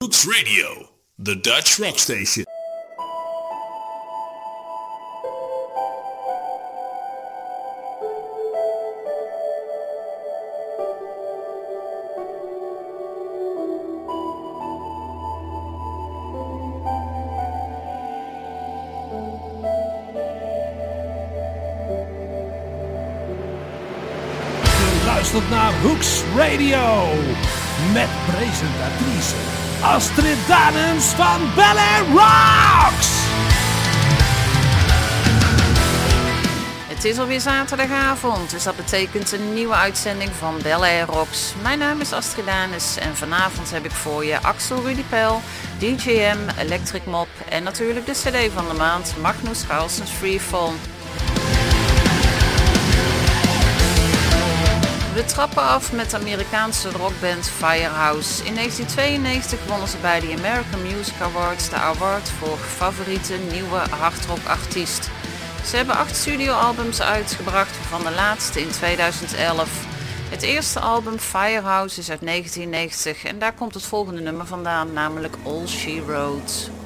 Roots Radio, the Dutch rock station. luistert naar Hooks Radio. Met presentatrice Astrid Danens van Air Rocks. Het is alweer zaterdagavond, dus dat betekent een nieuwe uitzending van Air Rocks. Mijn naam is Astrid Danes en vanavond heb ik voor je Axel Rudy Pel, DJM, Electric Mop en natuurlijk de cd van de maand Magnus Carlsen's Freefall. We trappen af met de Amerikaanse rockband Firehouse. In 1992 wonnen ze bij de American Music Awards de award voor favoriete nieuwe hardrock artiest. Ze hebben acht studioalbums uitgebracht, waarvan de laatste in 2011. Het eerste album Firehouse is uit 1990 en daar komt het volgende nummer vandaan, namelijk All She Wrote.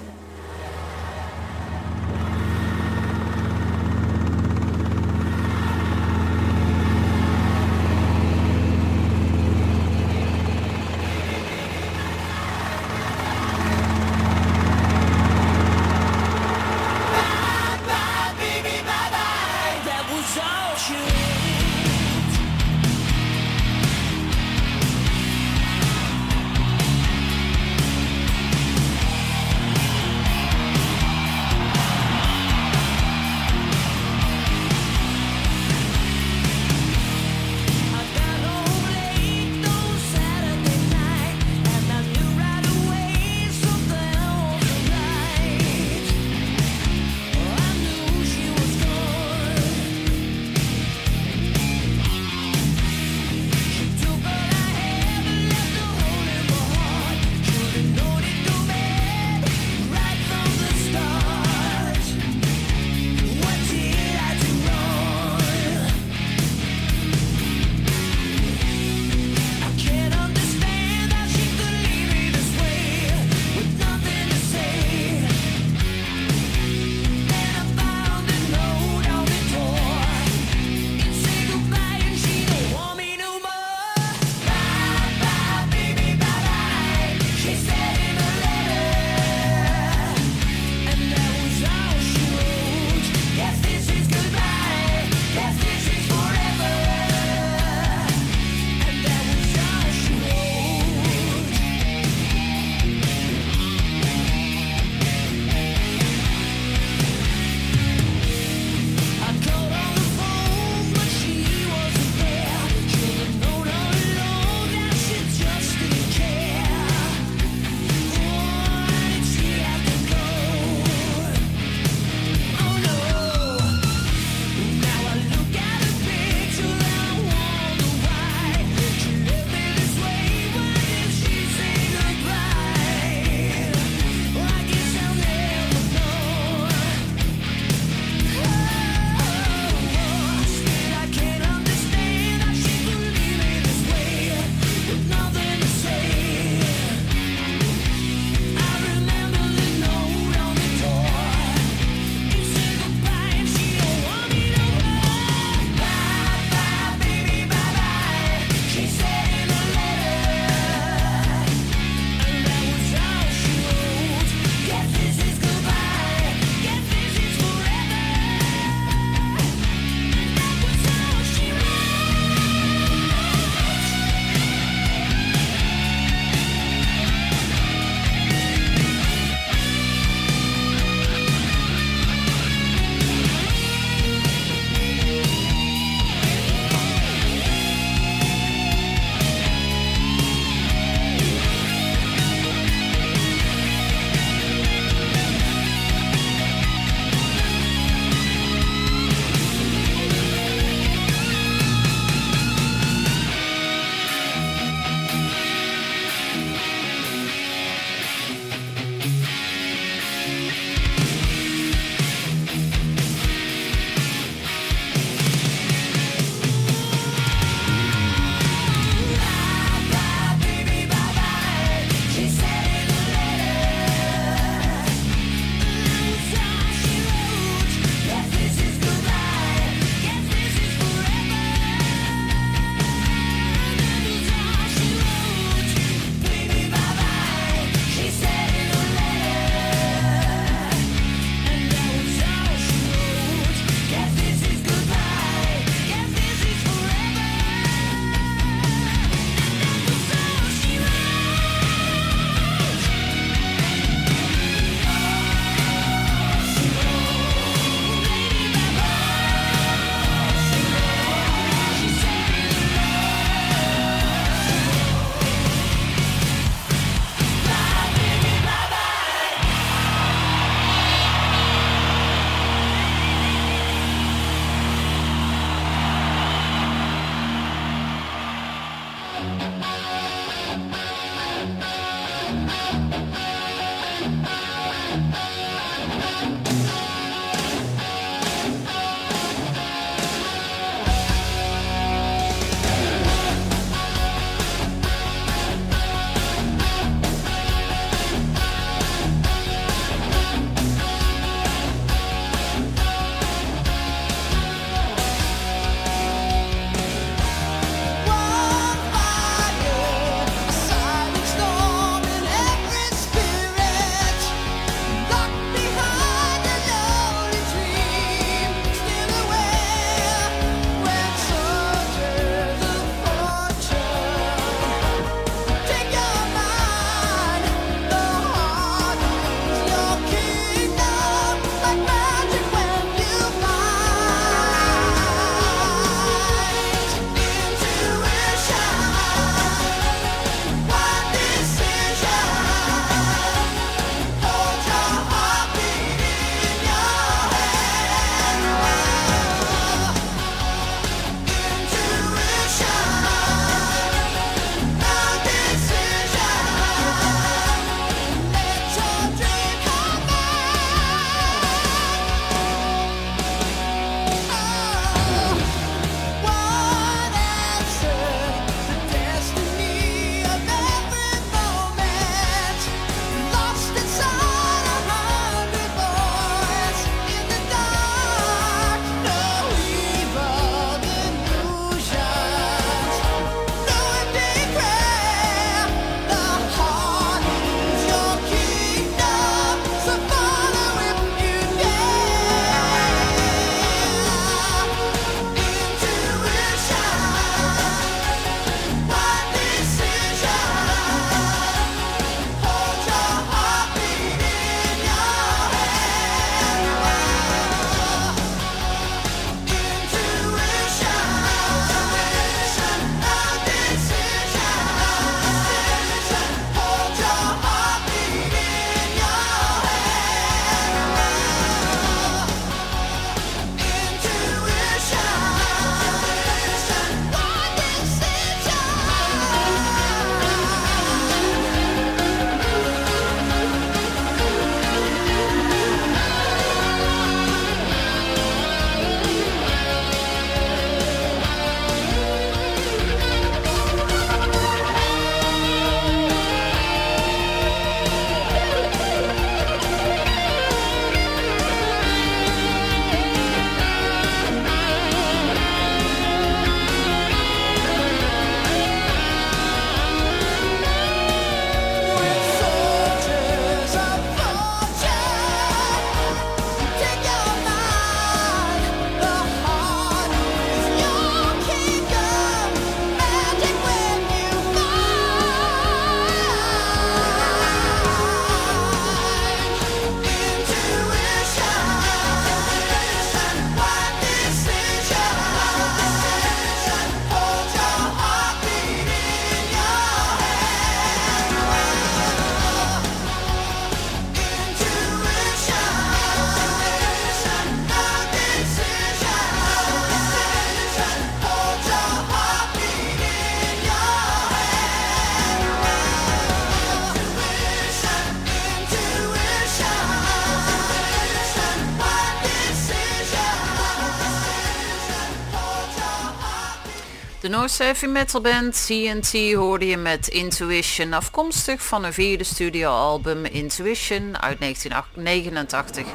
Noorse heavy metal band TNT hoorde je met Intuition, afkomstig van een vierde studioalbum Intuition uit 1989.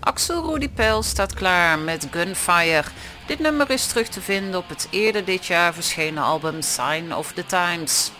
Axel Rudy Peil staat klaar met Gunfire. Dit nummer is terug te vinden op het eerder dit jaar verschenen album Sign of the Times.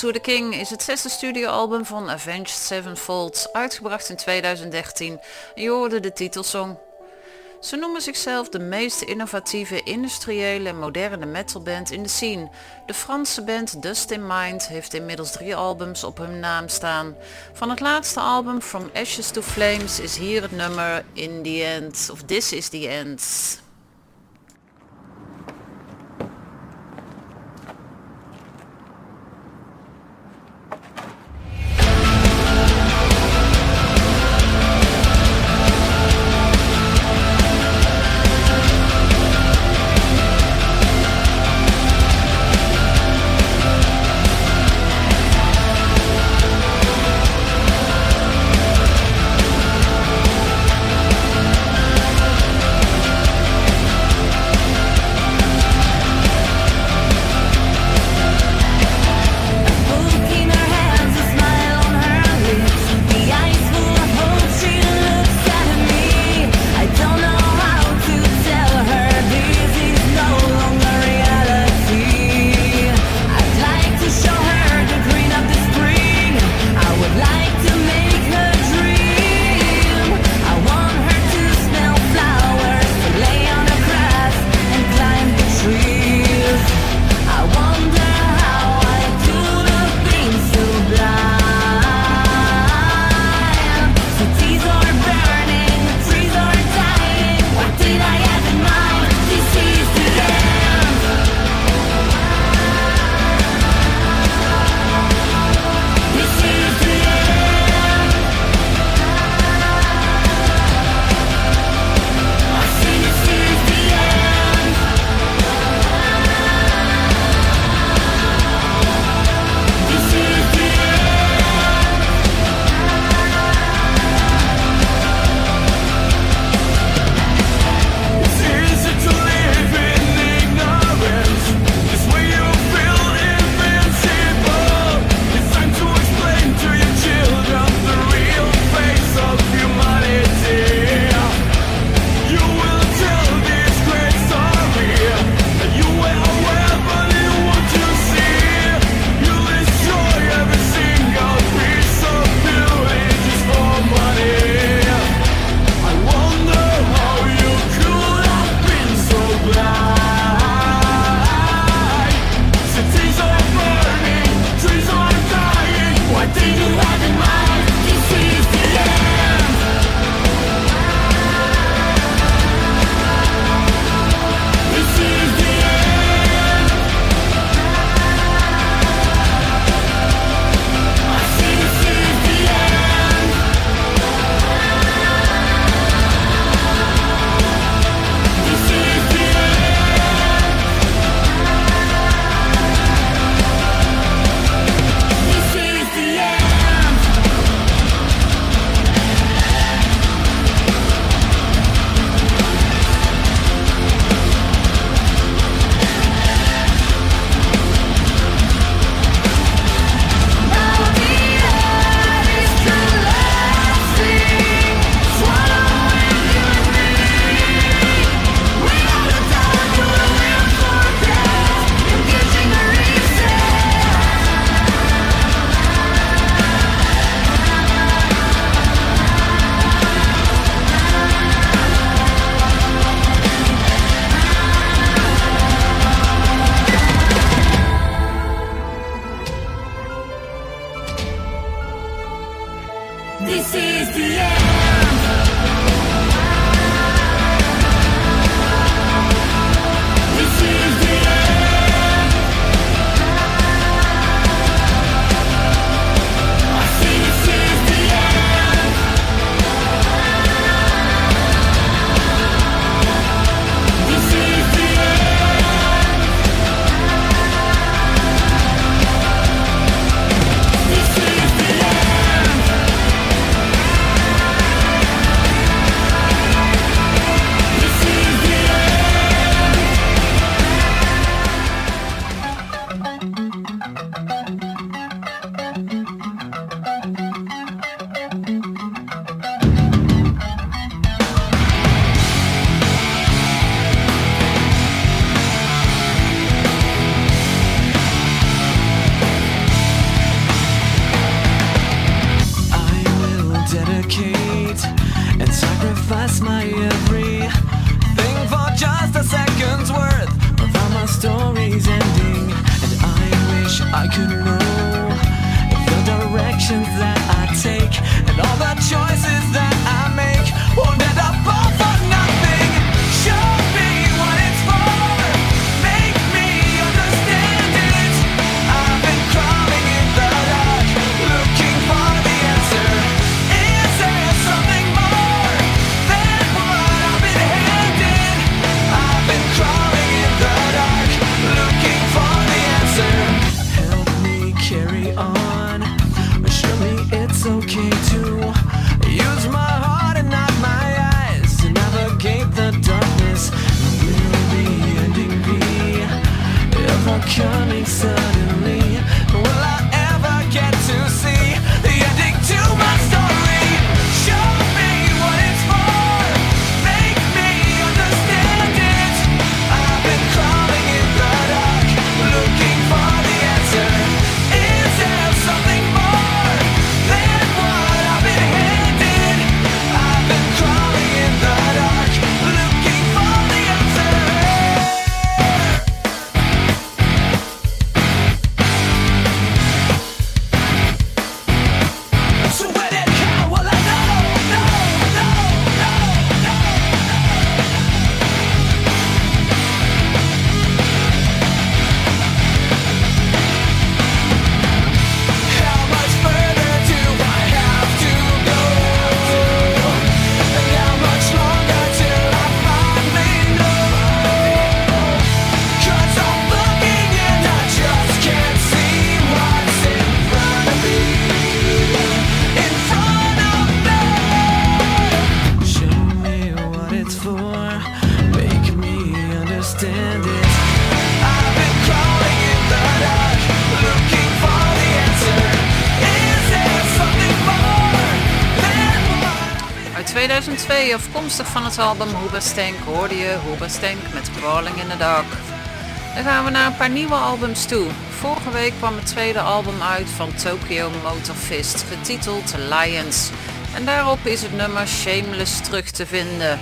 To the King is het zesde studioalbum van Avenged Sevenfold, uitgebracht in 2013 en je hoorde de titelsong. Ze noemen zichzelf de meest innovatieve, industriële en moderne metalband in de scene. De Franse band Dust in Mind heeft inmiddels drie albums op hun naam staan. Van het laatste album From Ashes to Flames is hier het nummer In the End, of This is the End. Uit 2002, afkomstig van het album Stank hoorde je Stank met Crawling in the Dark. Dan gaan we naar een paar nieuwe albums toe. Vorige week kwam het tweede album uit van Tokyo Motor Fist, getiteld Lions. En daarop is het nummer Shameless terug te vinden.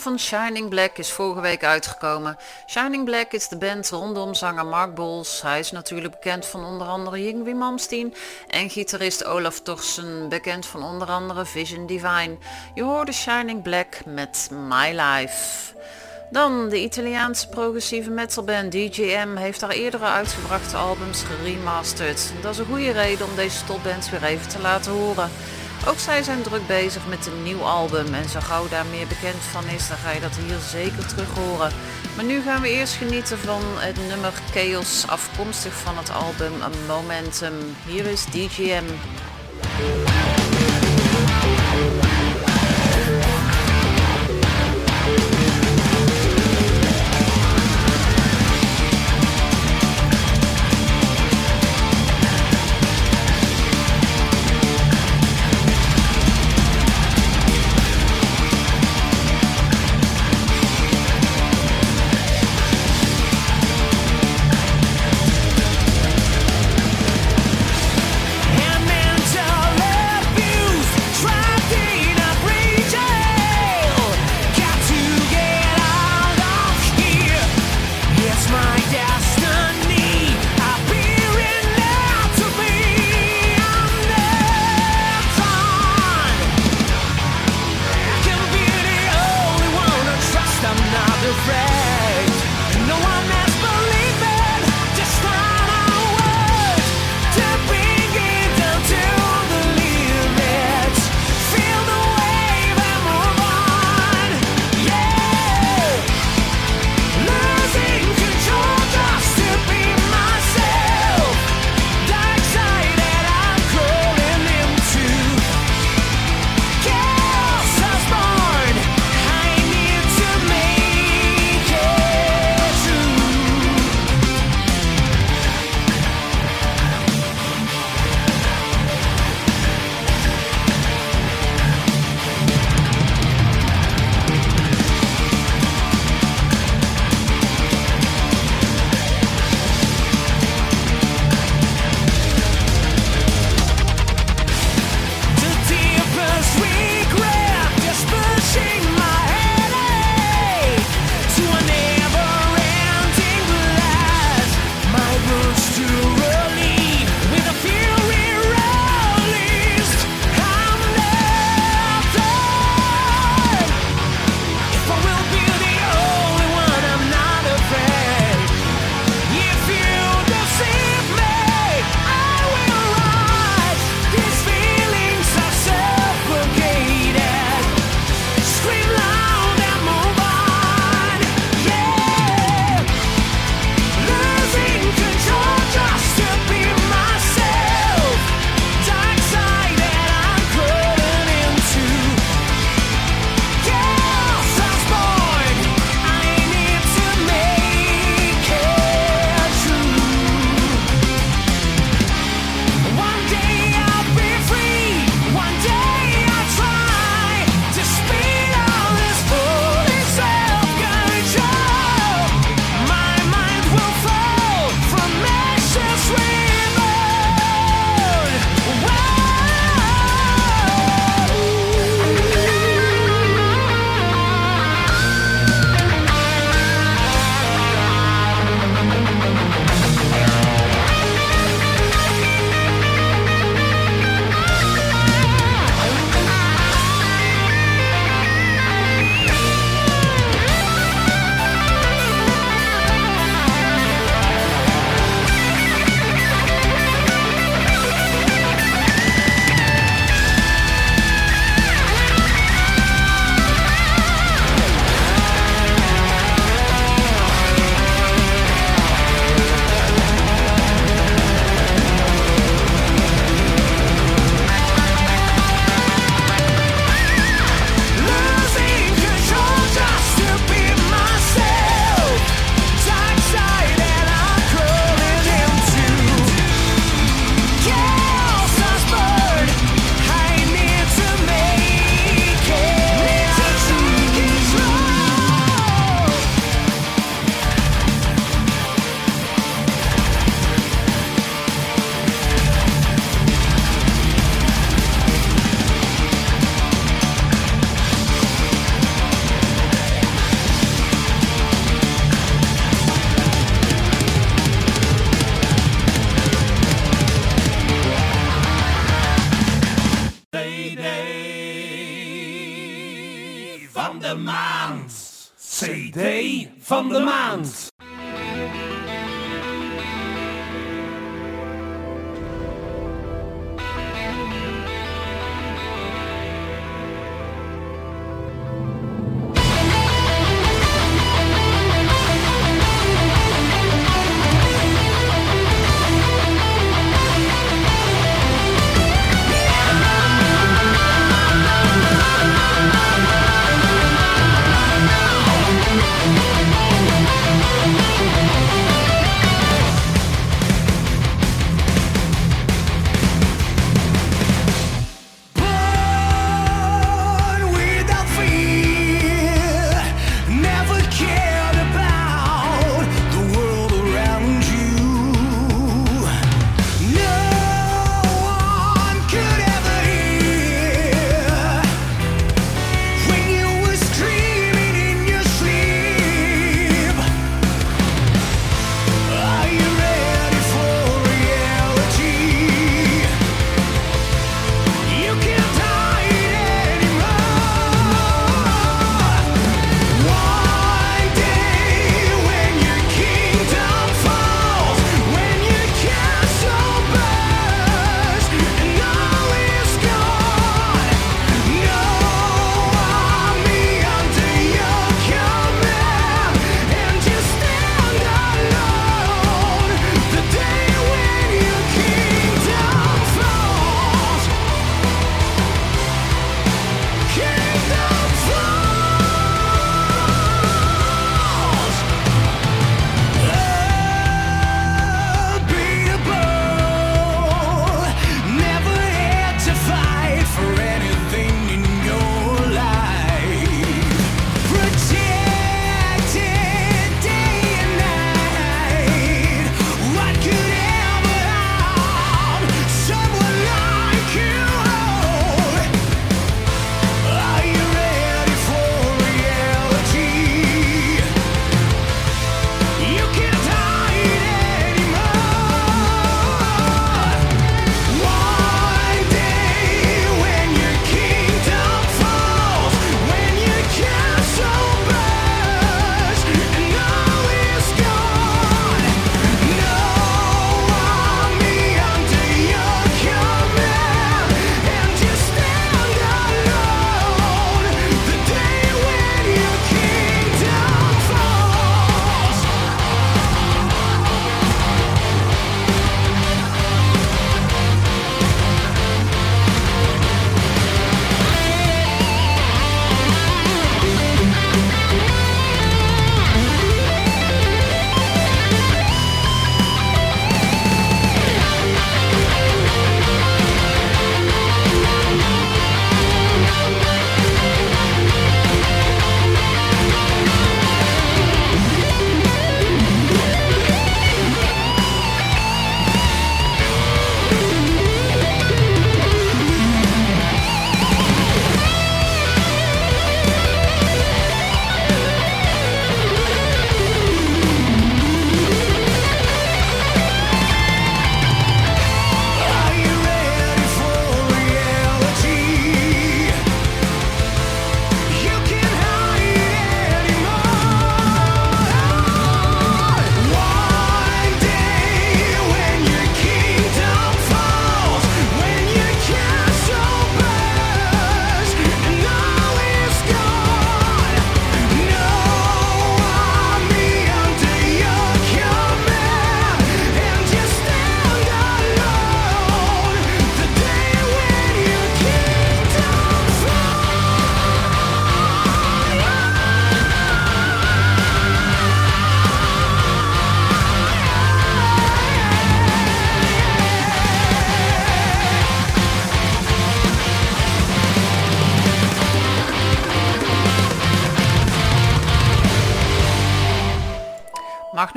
Van Shining Black is vorige week uitgekomen. Shining Black is de band rondom zanger Mark Bols. Hij is natuurlijk bekend van onder andere Yngwie Malmsteen en gitarist Olaf Torsen, bekend van onder andere Vision Divine. Je hoorde Shining Black met My Life. Dan de Italiaanse progressieve metalband DJM heeft haar eerdere uitgebrachte albums geremasterd. Dat is een goede reden om deze topbands weer even te laten horen. Ook zij zijn druk bezig met een nieuw album en zo gauw daar meer bekend van is, dan ga je dat hier zeker terug horen. Maar nu gaan we eerst genieten van het nummer Chaos, afkomstig van het album Momentum. Hier is DJM.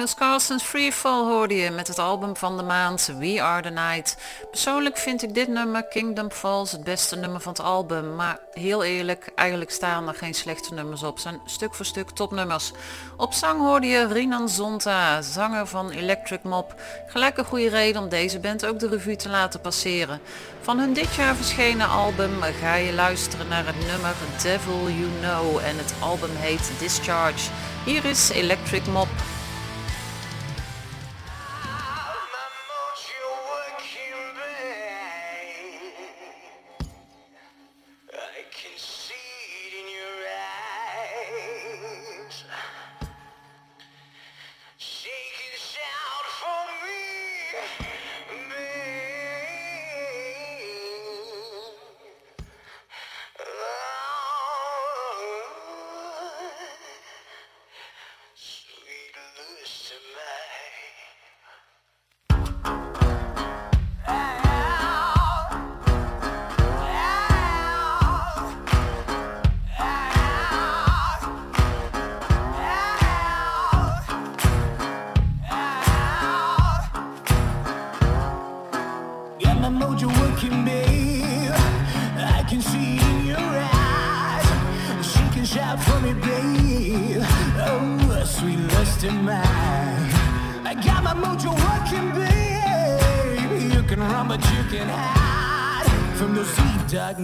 Niels Free Freefall hoorde je met het album van de maand We Are The Night. Persoonlijk vind ik dit nummer Kingdom Falls het beste nummer van het album. Maar heel eerlijk, eigenlijk staan er geen slechte nummers op. Zijn stuk voor stuk topnummers. Op zang hoorde je Rinan Zonta, zanger van Electric Mob. Gelijk een goede reden om deze band ook de revue te laten passeren. Van hun dit jaar verschenen album ga je luisteren naar het nummer Devil You Know. En het album heet Discharge. Hier is Electric Mob.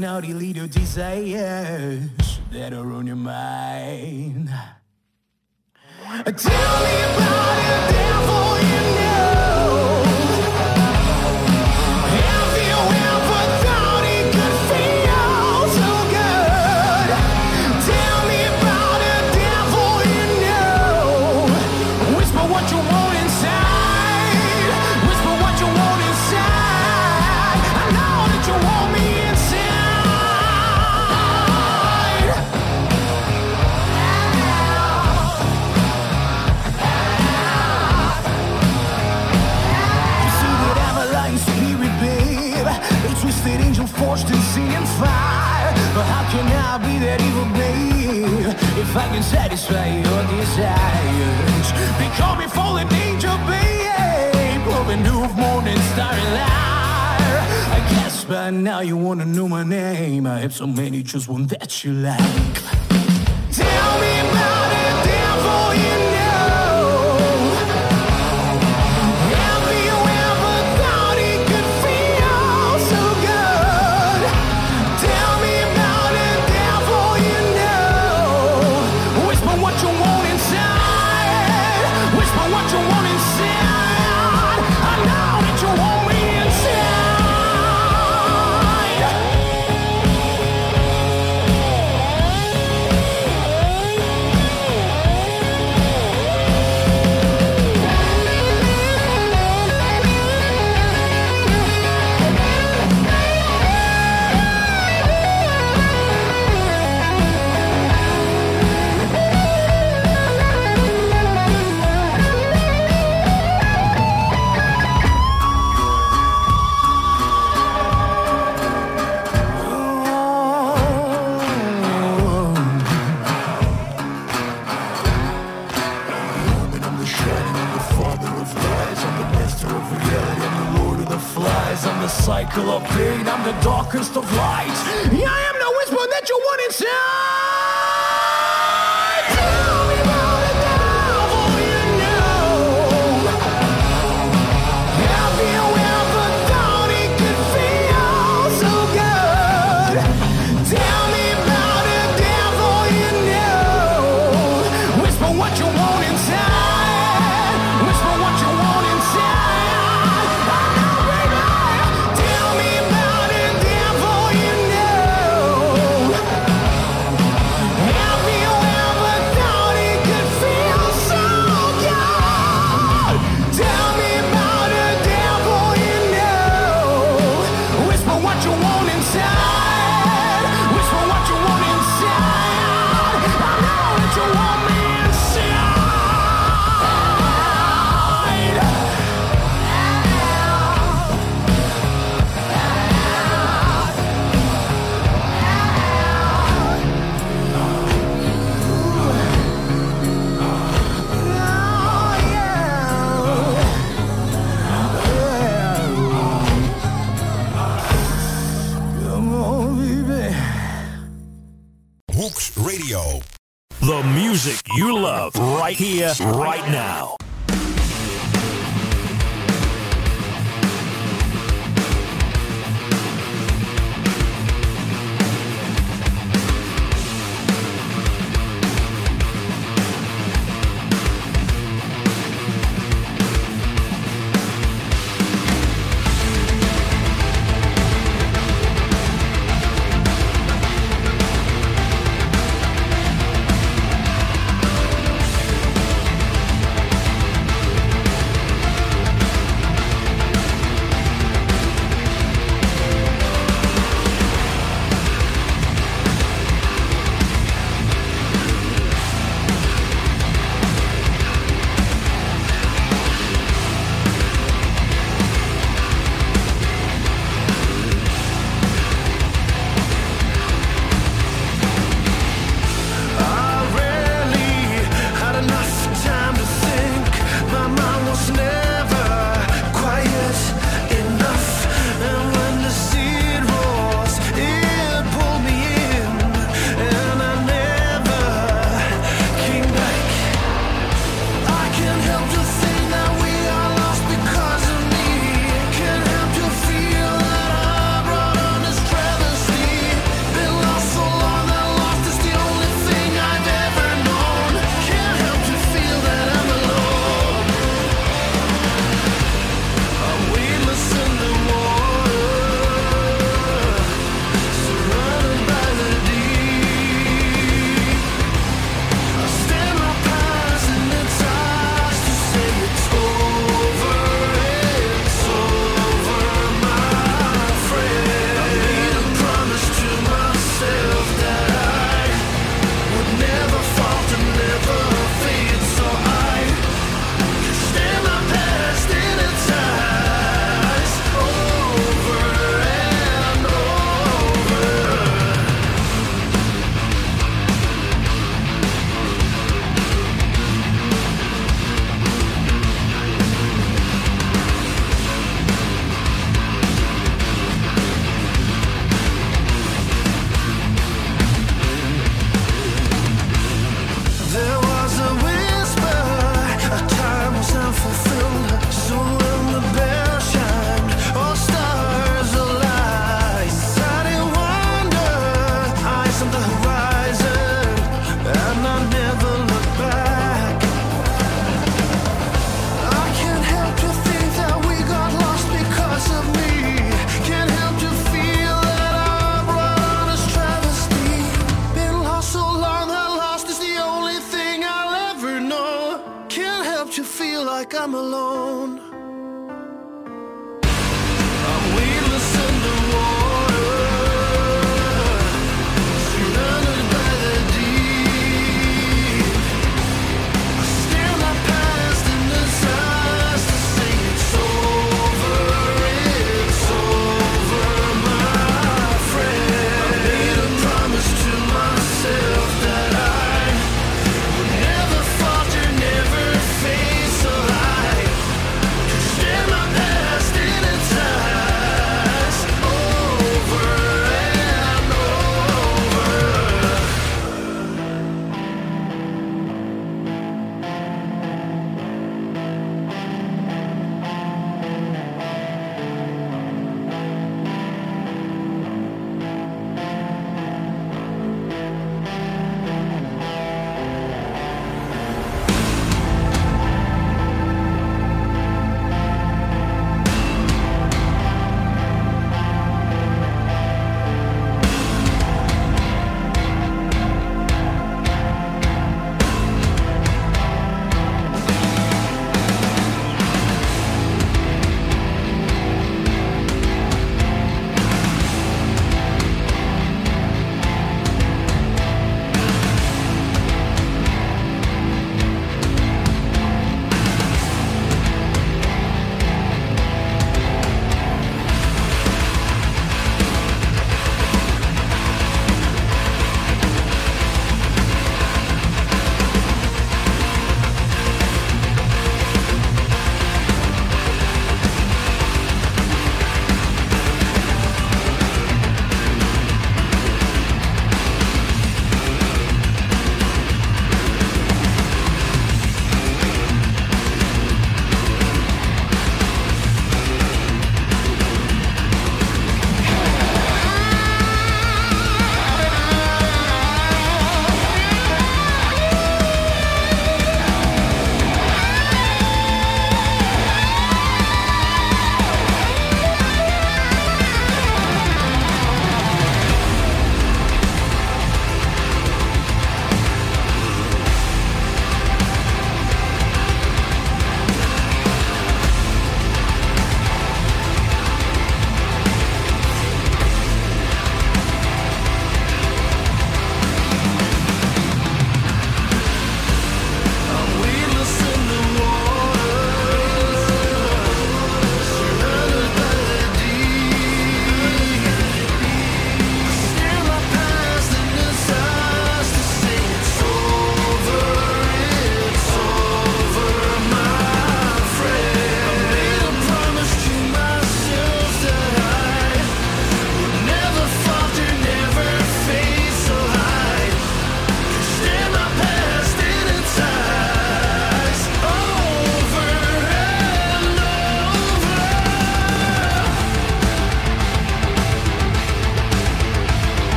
not only little desire. you like. Music you love right here, right now.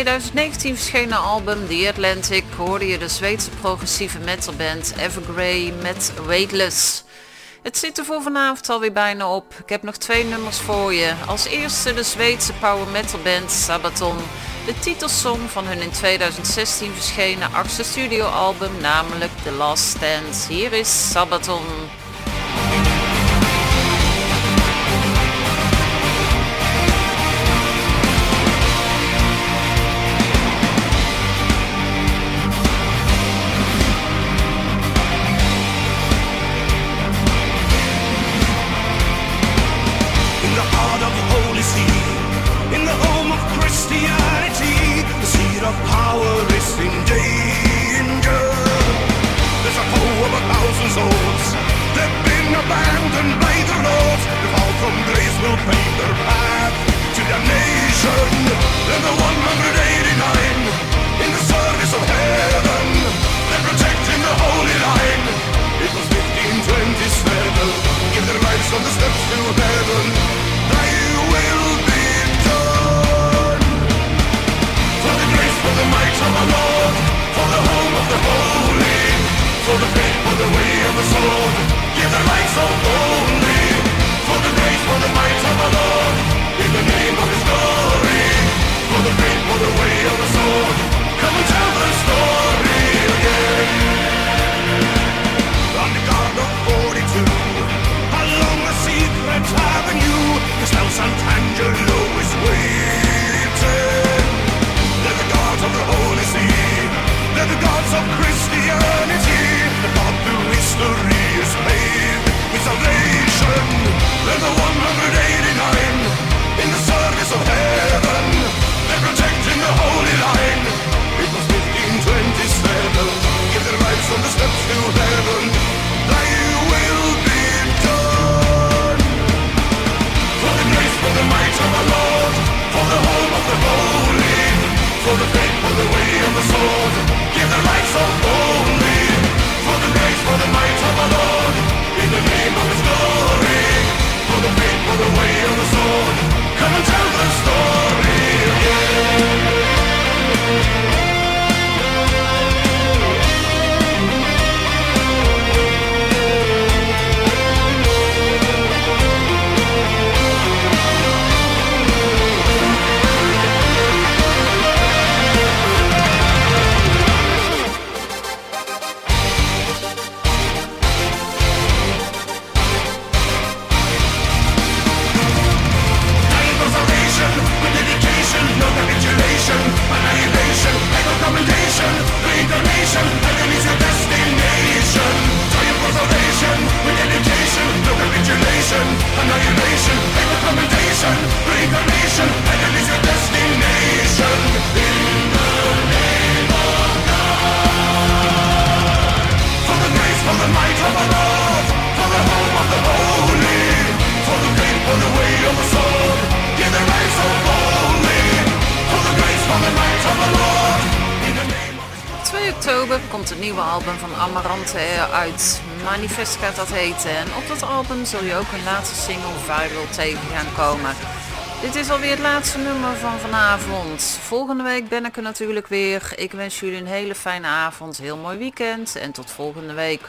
2019 verschenen album The Atlantic hoorde je de Zweedse progressieve metalband Evergrey met Weightless. Het zit er voor vanavond alweer bijna op. Ik heb nog twee nummers voor je. Als eerste de Zweedse power metal band Sabaton. De titelsong van hun in 2016 verschenen achtste studioalbum, namelijk The Last Stand. Hier is Sabaton. The 189 In the service of heaven. They're protecting the holy line. It was 1527 Give their lives on the steps to heaven. Will be For the grace, for the might of the Lord. For the home of the holy. For the faith, for the way of the sword. Give their lives For the grace, for the might of the Lord. In the name of the way of the sword. Come and tell the story oktober komt het nieuwe album van Amarante uit. Manifest gaat dat heten. En op dat album zul je ook een laatste single viral tegen gaan komen. Dit is alweer het laatste nummer van vanavond. Volgende week ben ik er natuurlijk weer. Ik wens jullie een hele fijne avond, heel mooi weekend en tot volgende week.